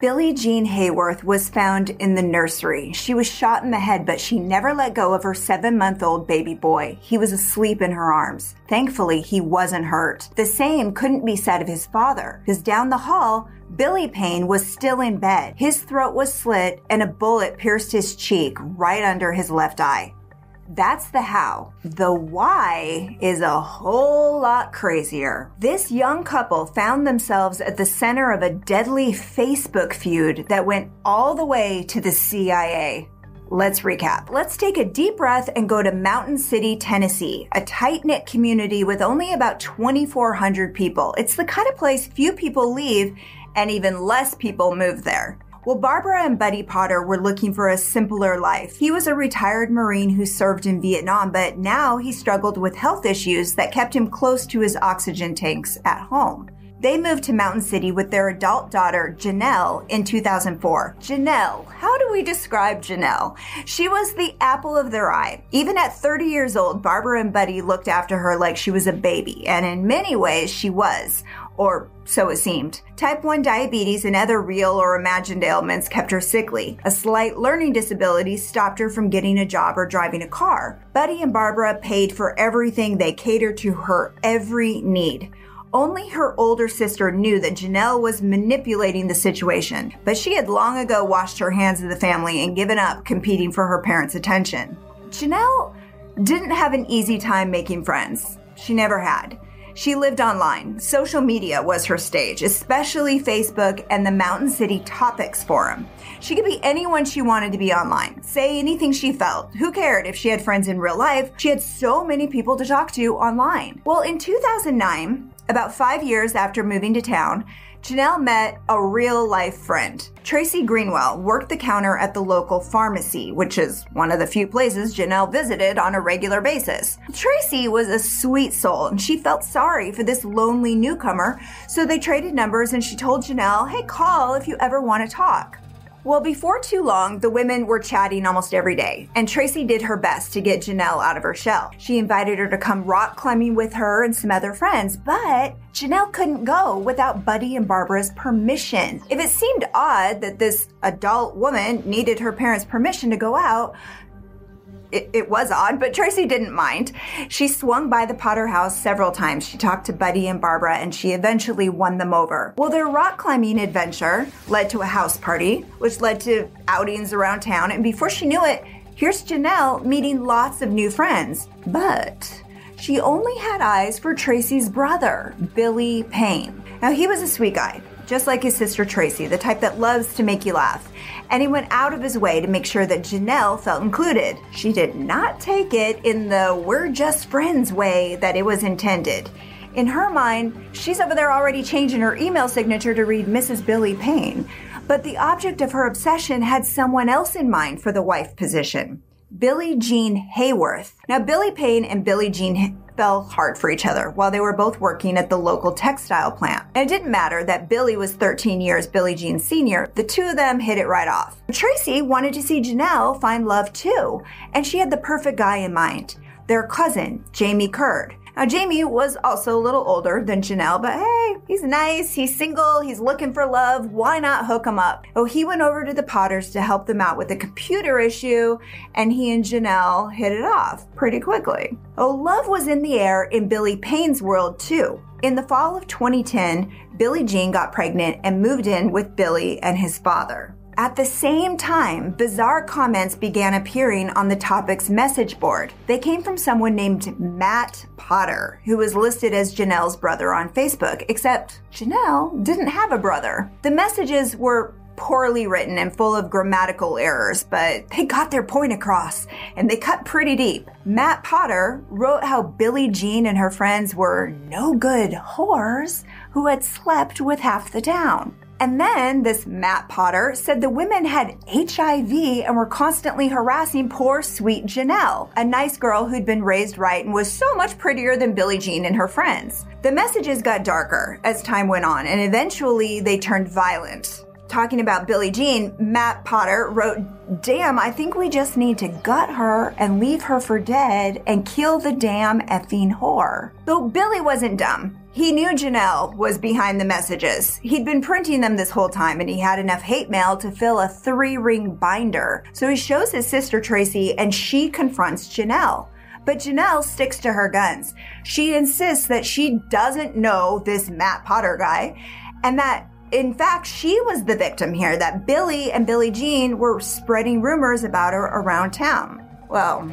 Billie Jean Hayworth was found in the nursery. She was shot in the head, but she never let go of her seven month old baby boy. He was asleep in her arms. Thankfully, he wasn't hurt. The same couldn't be said of his father, because down the hall, Billy Payne was still in bed. His throat was slit and a bullet pierced his cheek right under his left eye. That's the how. The why is a whole lot crazier. This young couple found themselves at the center of a deadly Facebook feud that went all the way to the CIA. Let's recap. Let's take a deep breath and go to Mountain City, Tennessee, a tight knit community with only about 2,400 people. It's the kind of place few people leave and even less people move there. Well, Barbara and Buddy Potter were looking for a simpler life. He was a retired Marine who served in Vietnam, but now he struggled with health issues that kept him close to his oxygen tanks at home. They moved to Mountain City with their adult daughter, Jenelle, in 2004. Jenelle, how do we describe Jenelle? She was the apple of their eye. Even at 30 years old, Barbara and Buddy looked after her like she was a baby, and in many ways she was or so it seemed. Type 1 diabetes and other real or imagined ailments kept her sickly. A slight learning disability stopped her from getting a job or driving a car. Buddy and Barbara paid for everything they catered to her every need. Only her older sister knew that Jenelle was manipulating the situation, but she had long ago washed her hands of the family and given up competing for her parents' attention. Jenelle didn't have an easy time making friends. She never had. She lived online. Social media was her stage, especially Facebook and the Mountain City Topix Forum. She could be anyone she wanted to be online, say anything she felt. Who cared if she had friends in real life? She had so many people to talk to online. Well, in 2009, about five years after moving to town, Jenelle met a real life friend. Tracy Greenwell worked the counter at the local pharmacy, which is one of the few places Jenelle visited on a regular basis. Tracy was a sweet soul and she felt sorry for this lonely newcomer, so they traded numbers and she told Jenelle, hey, call if you ever want to talk. Well, before too long, the women were chatting almost every day, and Tracy did her best to get Jenelle out of her shell. She invited her to come rock climbing with her and some other friends, but Jenelle couldn't go without Buddy and Barbara's permission. If it seemed odd that this adult woman needed her parents' permission to go out, it, it, was odd, but Tracy didn't mind. She swung by the Potter house several times. She talked to Buddy and Barbara, and she eventually won them over. Well, their rock climbing adventure led to a house party, which led to outings around town. And before she knew it, here's Jenelle meeting lots of new friends. But she only had eyes for Tracy's brother, Billy Payne. Now, he was a sweet guy, just like his sister Tracy, the type that loves to make you laugh and he went out of his way to make sure that Jenelle felt included. She did not take it in the we're just friends way that it was intended. In her mind, she's over there already changing her email signature to read Mrs. Billy Payne, but the object of her obsession had someone else in mind for the wife position. Billie Jean Hayworth. Now, Billy Payne and Billie Jean fell hard for each other while they were both working at the local textile plant. And it didn't matter that Billy was 13 years Billie Jean senior, the two of them hit it right off. Tracy wanted to see Jenelle find love too, and she had the perfect guy in mind their cousin, Jamie Curd. Now, Jamie was also a little older than Jenelle, but hey, he's nice, he's single, he's looking for love. Why not hook him up? Oh, he went over to the Potters to help them out with a computer issue, and he and Jenelle hit it off pretty quickly. Oh, love was in the air in Billy Payne's world too. In the fall of 2010, Billie Jean got pregnant and moved in with Billy and his father. At the same time, bizarre comments began appearing on the topic's message board. They came from someone named Matt Potter, who was listed as Jenelle's brother on Facebook, except Jenelle didn't have a brother. The messages were poorly written and full of grammatical errors, but they got their point across and they cut pretty deep. Matt Potter wrote how Billie Jean and her friends were no good whores who had slept with half the town. And then this Matt Potter said the women had HIV and were constantly harassing poor sweet Jenelle, a nice girl who'd been raised right and was so much prettier than Billie Jean and her friends. The messages got darker as time went on, and eventually they turned violent. Talking about Billie Jean, Matt Potter wrote, Damn, I think we just need to gut her and leave her for dead and kill the damn effing whore. Though Billy wasn't dumb. He knew Jenelle was behind the messages. He'd been printing them this whole time and he had enough hate mail to fill a three ring binder. So he shows his sister Tracy and she confronts Jenelle. But Jenelle sticks to her guns. She insists that she doesn't know this Matt Potter guy and that in fact, she was the victim here, that Billy and Billie Jean were spreading rumors about her around town. Well,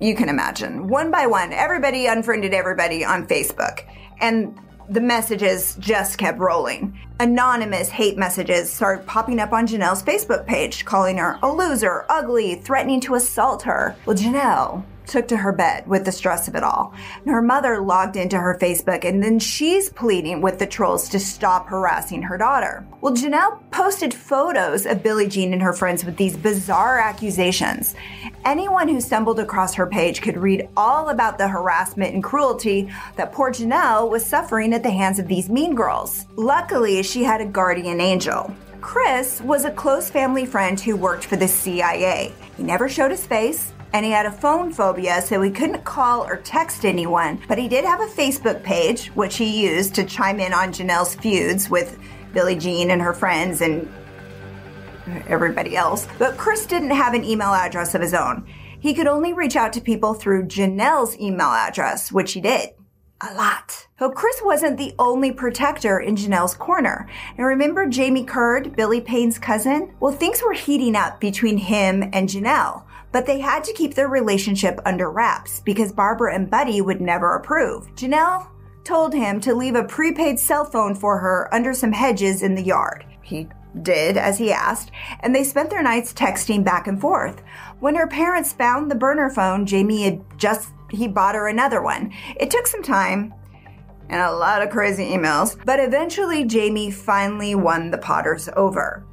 you can imagine. One by one, everybody unfriended everybody on Facebook. And the messages just kept rolling. Anonymous hate messages started popping up on Jenelle's Facebook page, calling her a loser, ugly, threatening to assault her. Well, Jenelle took to her bed with the stress of it all. And her mother logged into her Facebook and then she's pleading with the trolls to stop harassing her daughter. Well, Jenelle posted photos of Billie Jean and her friends with these bizarre accusations. Anyone who stumbled across her page could read all about the harassment and cruelty that poor Jenelle was suffering at the hands of these mean girls. Luckily, she had a guardian angel. Chris was a close family friend who worked for the CIA. He never showed his face, and he had a phone phobia, so he couldn't call or text anyone. But he did have a Facebook page, which he used to chime in on Jenelle's feuds with Billie Jean and her friends and everybody else. But Chris didn't have an email address of his own. He could only reach out to people through Jenelle's email address, which he did. A lot. But Chris wasn't the only protector in Jenelle's corner. And remember Jamie Curd, Billy Payne's cousin? Well, things were heating up between him and Jenelle but they had to keep their relationship under wraps because Barbara and Buddy would never approve. Jenelle told him to leave a prepaid cell phone for her under some hedges in the yard. He did as he asked, and they spent their nights texting back and forth. When her parents found the burner phone, Jamie had just he bought her another one. It took some time and a lot of crazy emails, but eventually Jamie finally won the Potters over.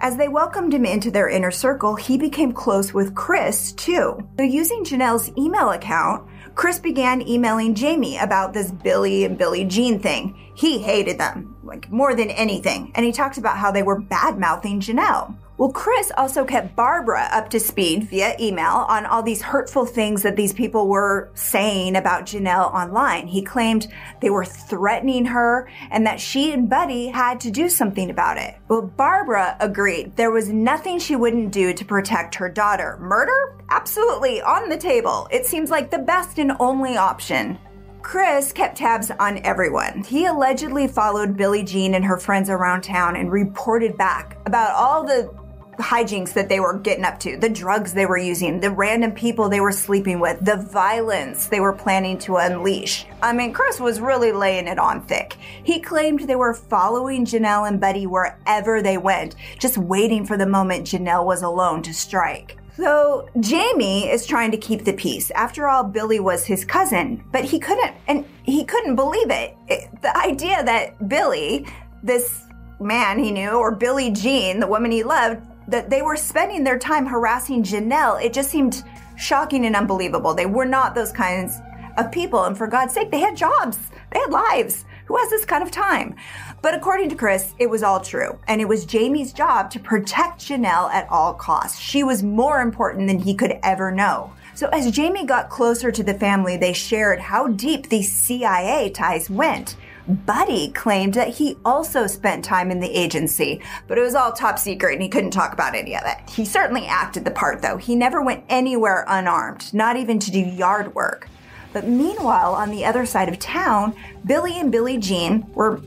As they welcomed him into their inner circle, he became close with Chris, too. So using Jenelle's email account, Chris began emailing Jamie about this Billy and Billie Jean thing. He hated them, like more than anything, and he talked about how they were bad mouthing Jenelle. Well, Chris also kept Barbara up to speed via email on all these hurtful things that these people were saying about Jenelle online. He claimed they were threatening her and that she and Buddy had to do something about it. Well, Barbara agreed there was nothing she wouldn't do to protect her daughter. Murder? Absolutely, on the table. It seems like the best and only option. Chris kept tabs on everyone. He allegedly followed Billie Jean and her friends around town and reported back about all the hijinks that they were getting up to, the drugs they were using, the random people they were sleeping with, the violence they were planning to unleash. I mean, Chris was really laying it on thick. He claimed they were following Jenelle and Buddy wherever they went, just waiting for the moment Jenelle was alone to strike. So Jamie is trying to keep the peace. After all, Billy was his cousin, but he couldn't, and he couldn't believe it. it the idea that Billy, this man he knew, or Billie Jean, the woman he loved, that they were spending their time harassing Jenelle, it just seemed shocking and unbelievable. They were not those kinds of people. And for God's sake, they had jobs, they had lives. Who has this kind of time? But according to Chris, it was all true. And it was Jamie's job to protect Jenelle at all costs. She was more important than he could ever know. So as Jamie got closer to the family, they shared how deep these CIA ties went. Buddy claimed that he also spent time in the agency, but it was all top secret and he couldn't talk about any of it. He certainly acted the part though. He never went anywhere unarmed, not even to do yard work. But meanwhile, on the other side of town, Billy and Billie Jean were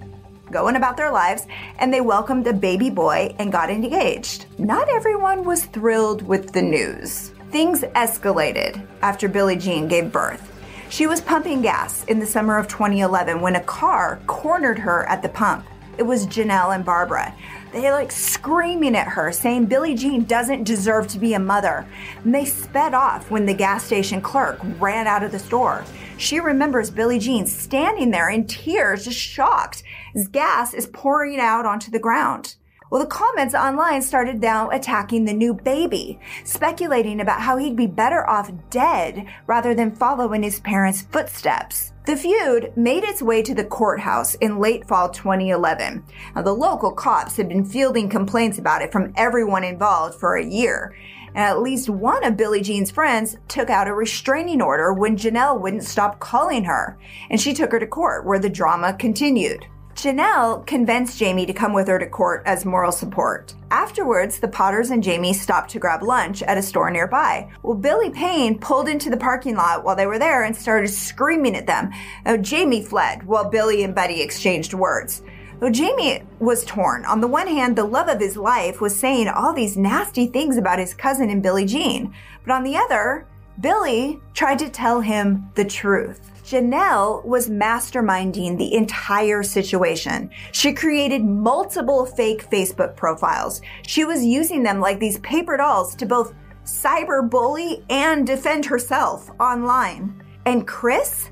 going about their lives and they welcomed a baby boy and got engaged. Not everyone was thrilled with the news. Things escalated after Billie Jean gave birth. She was pumping gas in the summer of 2011 when a car cornered her at the pump. It was Jenelle and Barbara. They like screaming at her, saying Billie Jean doesn't deserve to be a mother. And they sped off when the gas station clerk ran out of the store. She remembers Billie Jean standing there in tears, just shocked, as gas is pouring out onto the ground. Well, the comments online started now attacking the new baby, speculating about how he'd be better off dead rather than follow in his parents' footsteps. The feud made its way to the courthouse in late fall 2011. Now, the local cops had been fielding complaints about it from everyone involved for a year. And at least one of Billie Jean's friends took out a restraining order when Jenelle wouldn't stop calling her. And she took her to court where the drama continued. Jenelle convinced Jamie to come with her to court as moral support. Afterwards, the Potters and Jamie stopped to grab lunch at a store nearby. Well, Billy Payne pulled into the parking lot while they were there and started screaming at them. Now, Jamie fled while Billy and Buddy exchanged words. Though Jamie was torn. On the one hand, the love of his life was saying all these nasty things about his cousin and Billie Jean. But on the other, Billy tried to tell him the truth. Jenelle was masterminding the entire situation. She created multiple fake Facebook profiles. She was using them like these paper dolls to both cyberbully and defend herself online. And Chris?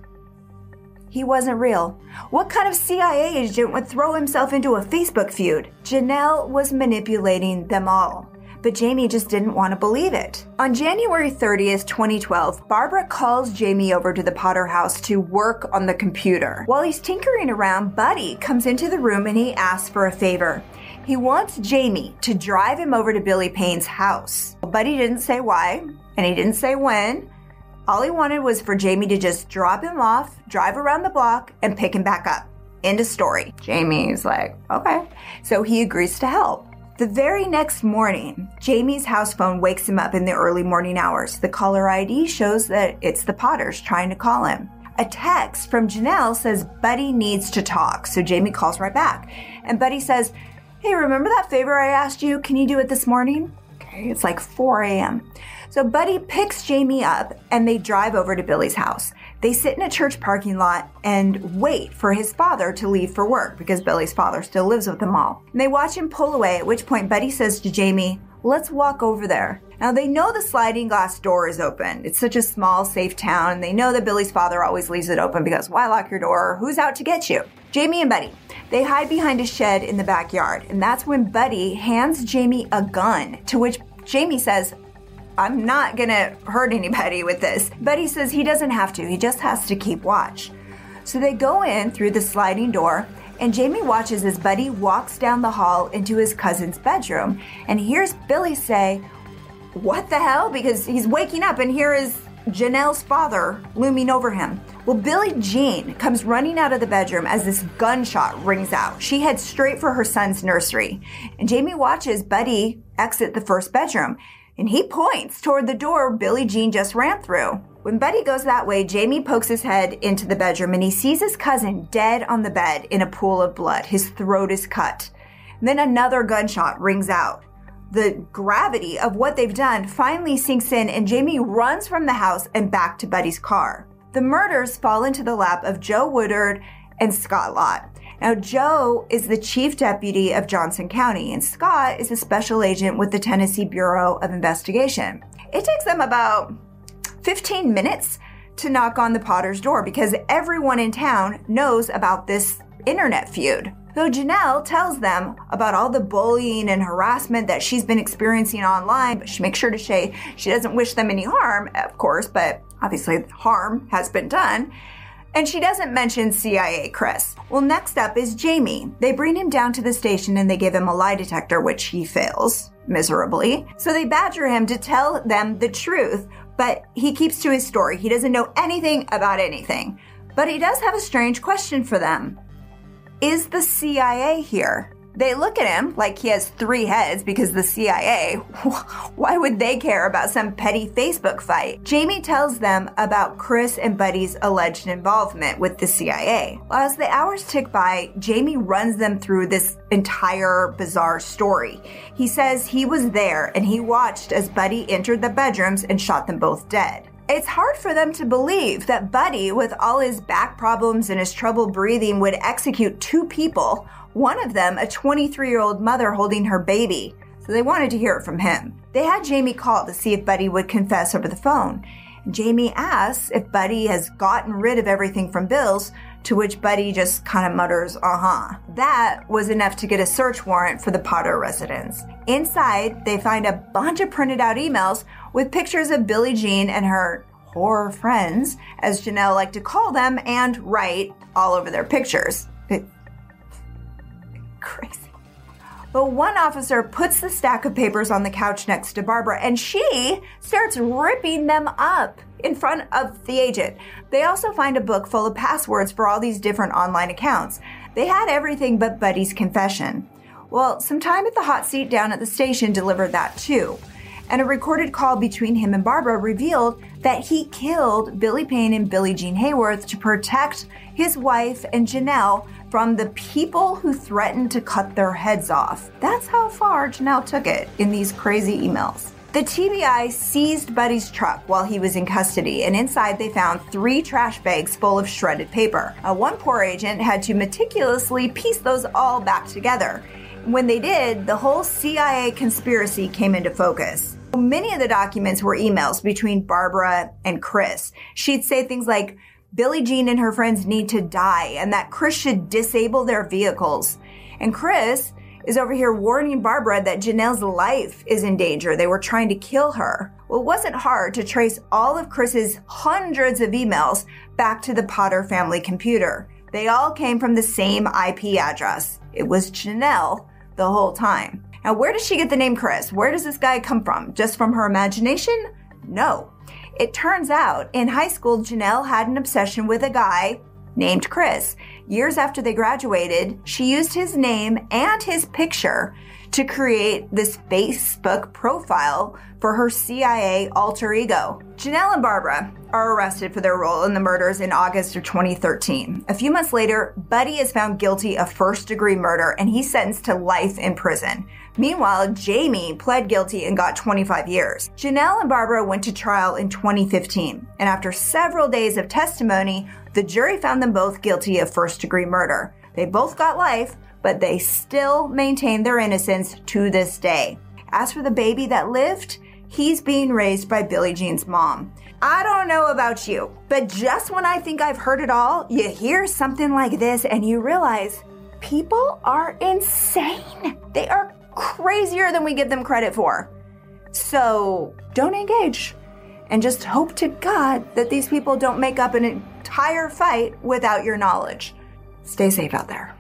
He wasn't real. What kind of CIA agent would throw himself into a Facebook feud? Jenelle was manipulating them all but Jamie just didn't want to believe it. On January 30th, 2012, Barbara calls Jamie over to the Potter house to work on the computer. While he's tinkering around, Buddy comes into the room and he asks for a favor. He wants Jamie to drive him over to Billy Payne's house. Buddy didn't say why, and he didn't say when. All he wanted was for Jamie to just drop him off, drive around the block, and pick him back up. End of story. Jamie's like, okay. So he agrees to help. The very next morning, Jamie's house phone wakes him up in the early morning hours. The caller ID shows that it's the Potters trying to call him. A text from Jenelle says Buddy needs to talk, so Jamie calls right back. And Buddy says, Hey, remember that favor I asked you? Can you do it this morning? Okay, it's like 4 a.m. So Buddy picks Jamie up and they drive over to Billy's house. They sit in a church parking lot and wait for his father to leave for work because Billy's father still lives with them all. And they watch him pull away, at which point Buddy says to Jamie, Let's walk over there. Now they know the sliding glass door is open. It's such a small, safe town. They know that Billy's father always leaves it open because why lock your door? Who's out to get you? Jamie and Buddy. They hide behind a shed in the backyard, and that's when Buddy hands Jamie a gun, to which Jamie says, I'm not gonna hurt anybody with this. But he says he doesn't have to, he just has to keep watch. So they go in through the sliding door, and Jamie watches as Buddy walks down the hall into his cousin's bedroom and hears Billy say, What the hell? Because he's waking up and here is Jenelle's father looming over him. Well, Billie Jean comes running out of the bedroom as this gunshot rings out. She heads straight for her son's nursery. And Jamie watches Buddy exit the first bedroom and he points toward the door Billie Jean just ran through. When Buddy goes that way, Jamie pokes his head into the bedroom and he sees his cousin dead on the bed in a pool of blood. His throat is cut. And then another gunshot rings out. The gravity of what they've done finally sinks in, and Jamie runs from the house and back to Buddy's car. The murders fall into the lap of Joe Woodard and Scott Lott. Now, Joe is the chief deputy of Johnson County, and Scott is a special agent with the Tennessee Bureau of Investigation. It takes them about 15 minutes to knock on the Potter's door because everyone in town knows about this internet feud. So Jenelle tells them about all the bullying and harassment that she's been experiencing online, but she makes sure to say she doesn't wish them any harm, of course, but obviously harm has been done. And she doesn't mention CIA Chris. Well, next up is Jamie. They bring him down to the station and they give him a lie detector, which he fails miserably. So they badger him to tell them the truth, but he keeps to his story. He doesn't know anything about anything. But he does have a strange question for them Is the CIA here? They look at him like he has three heads because the CIA, why would they care about some petty Facebook fight? Jamie tells them about Chris and Buddy's alleged involvement with the CIA. As the hours tick by, Jamie runs them through this entire bizarre story. He says he was there and he watched as Buddy entered the bedrooms and shot them both dead. It's hard for them to believe that Buddy, with all his back problems and his trouble breathing, would execute two people one of them, a 23 year old mother holding her baby. So they wanted to hear it from him. They had Jamie call to see if Buddy would confess over the phone. Jamie asks if Buddy has gotten rid of everything from Bill's, to which Buddy just kind of mutters, uh huh. That was enough to get a search warrant for the Potter residence. Inside, they find a bunch of printed out emails with pictures of Billie Jean and her horror friends, as Jenelle liked to call them, and write all over their pictures. It, crazy. But one officer puts the stack of papers on the couch next to Barbara and she starts ripping them up in front of the agent. They also find a book full of passwords for all these different online accounts. They had everything but Buddy's confession. Well, some time at the hot seat down at the station delivered that too. And a recorded call between him and Barbara revealed that he killed Billy Payne and Billie Jean Hayworth to protect his wife and Jenelle from the people who threatened to cut their heads off. That's how far Jenelle took it in these crazy emails. The TBI seized Buddy's truck while he was in custody, and inside they found three trash bags full of shredded paper. Uh, one poor agent had to meticulously piece those all back together. When they did, the whole CIA conspiracy came into focus. Many of the documents were emails between Barbara and Chris. She'd say things like, Billie Jean and her friends need to die and that Chris should disable their vehicles. And Chris is over here warning Barbara that Jenelle's life is in danger. They were trying to kill her. Well, it wasn't hard to trace all of Chris's hundreds of emails back to the Potter family computer. They all came from the same IP address. It was Jenelle the whole time. Now, where does she get the name Chris? Where does this guy come from? Just from her imagination? No. It turns out in high school, Jenelle had an obsession with a guy named Chris. Years after they graduated, she used his name and his picture to create this Facebook profile for her CIA alter ego. Jenelle and Barbara are arrested for their role in the murders in August of 2013. A few months later, Buddy is found guilty of first degree murder and he's sentenced to life in prison. Meanwhile, Jamie pled guilty and got 25 years. Jenelle and Barbara went to trial in 2015, and after several days of testimony, the jury found them both guilty of first degree murder. They both got life, but they still maintain their innocence to this day. As for the baby that lived, he's being raised by Billie Jean's mom. I don't know about you, but just when I think I've heard it all, you hear something like this and you realize people are insane. They are crazier than we give them credit for. So don't engage and just hope to God that these people don't make up an entire fight without your knowledge. Stay safe out there.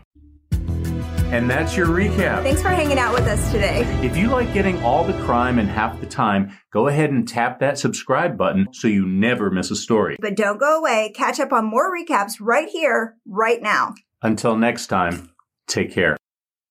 And that's your recap. Thanks for hanging out with us today. If you like getting all the crime in half the time, go ahead and tap that subscribe button so you never miss a story. But don't go away. Catch up on more recaps right here, right now. Until next time, take care.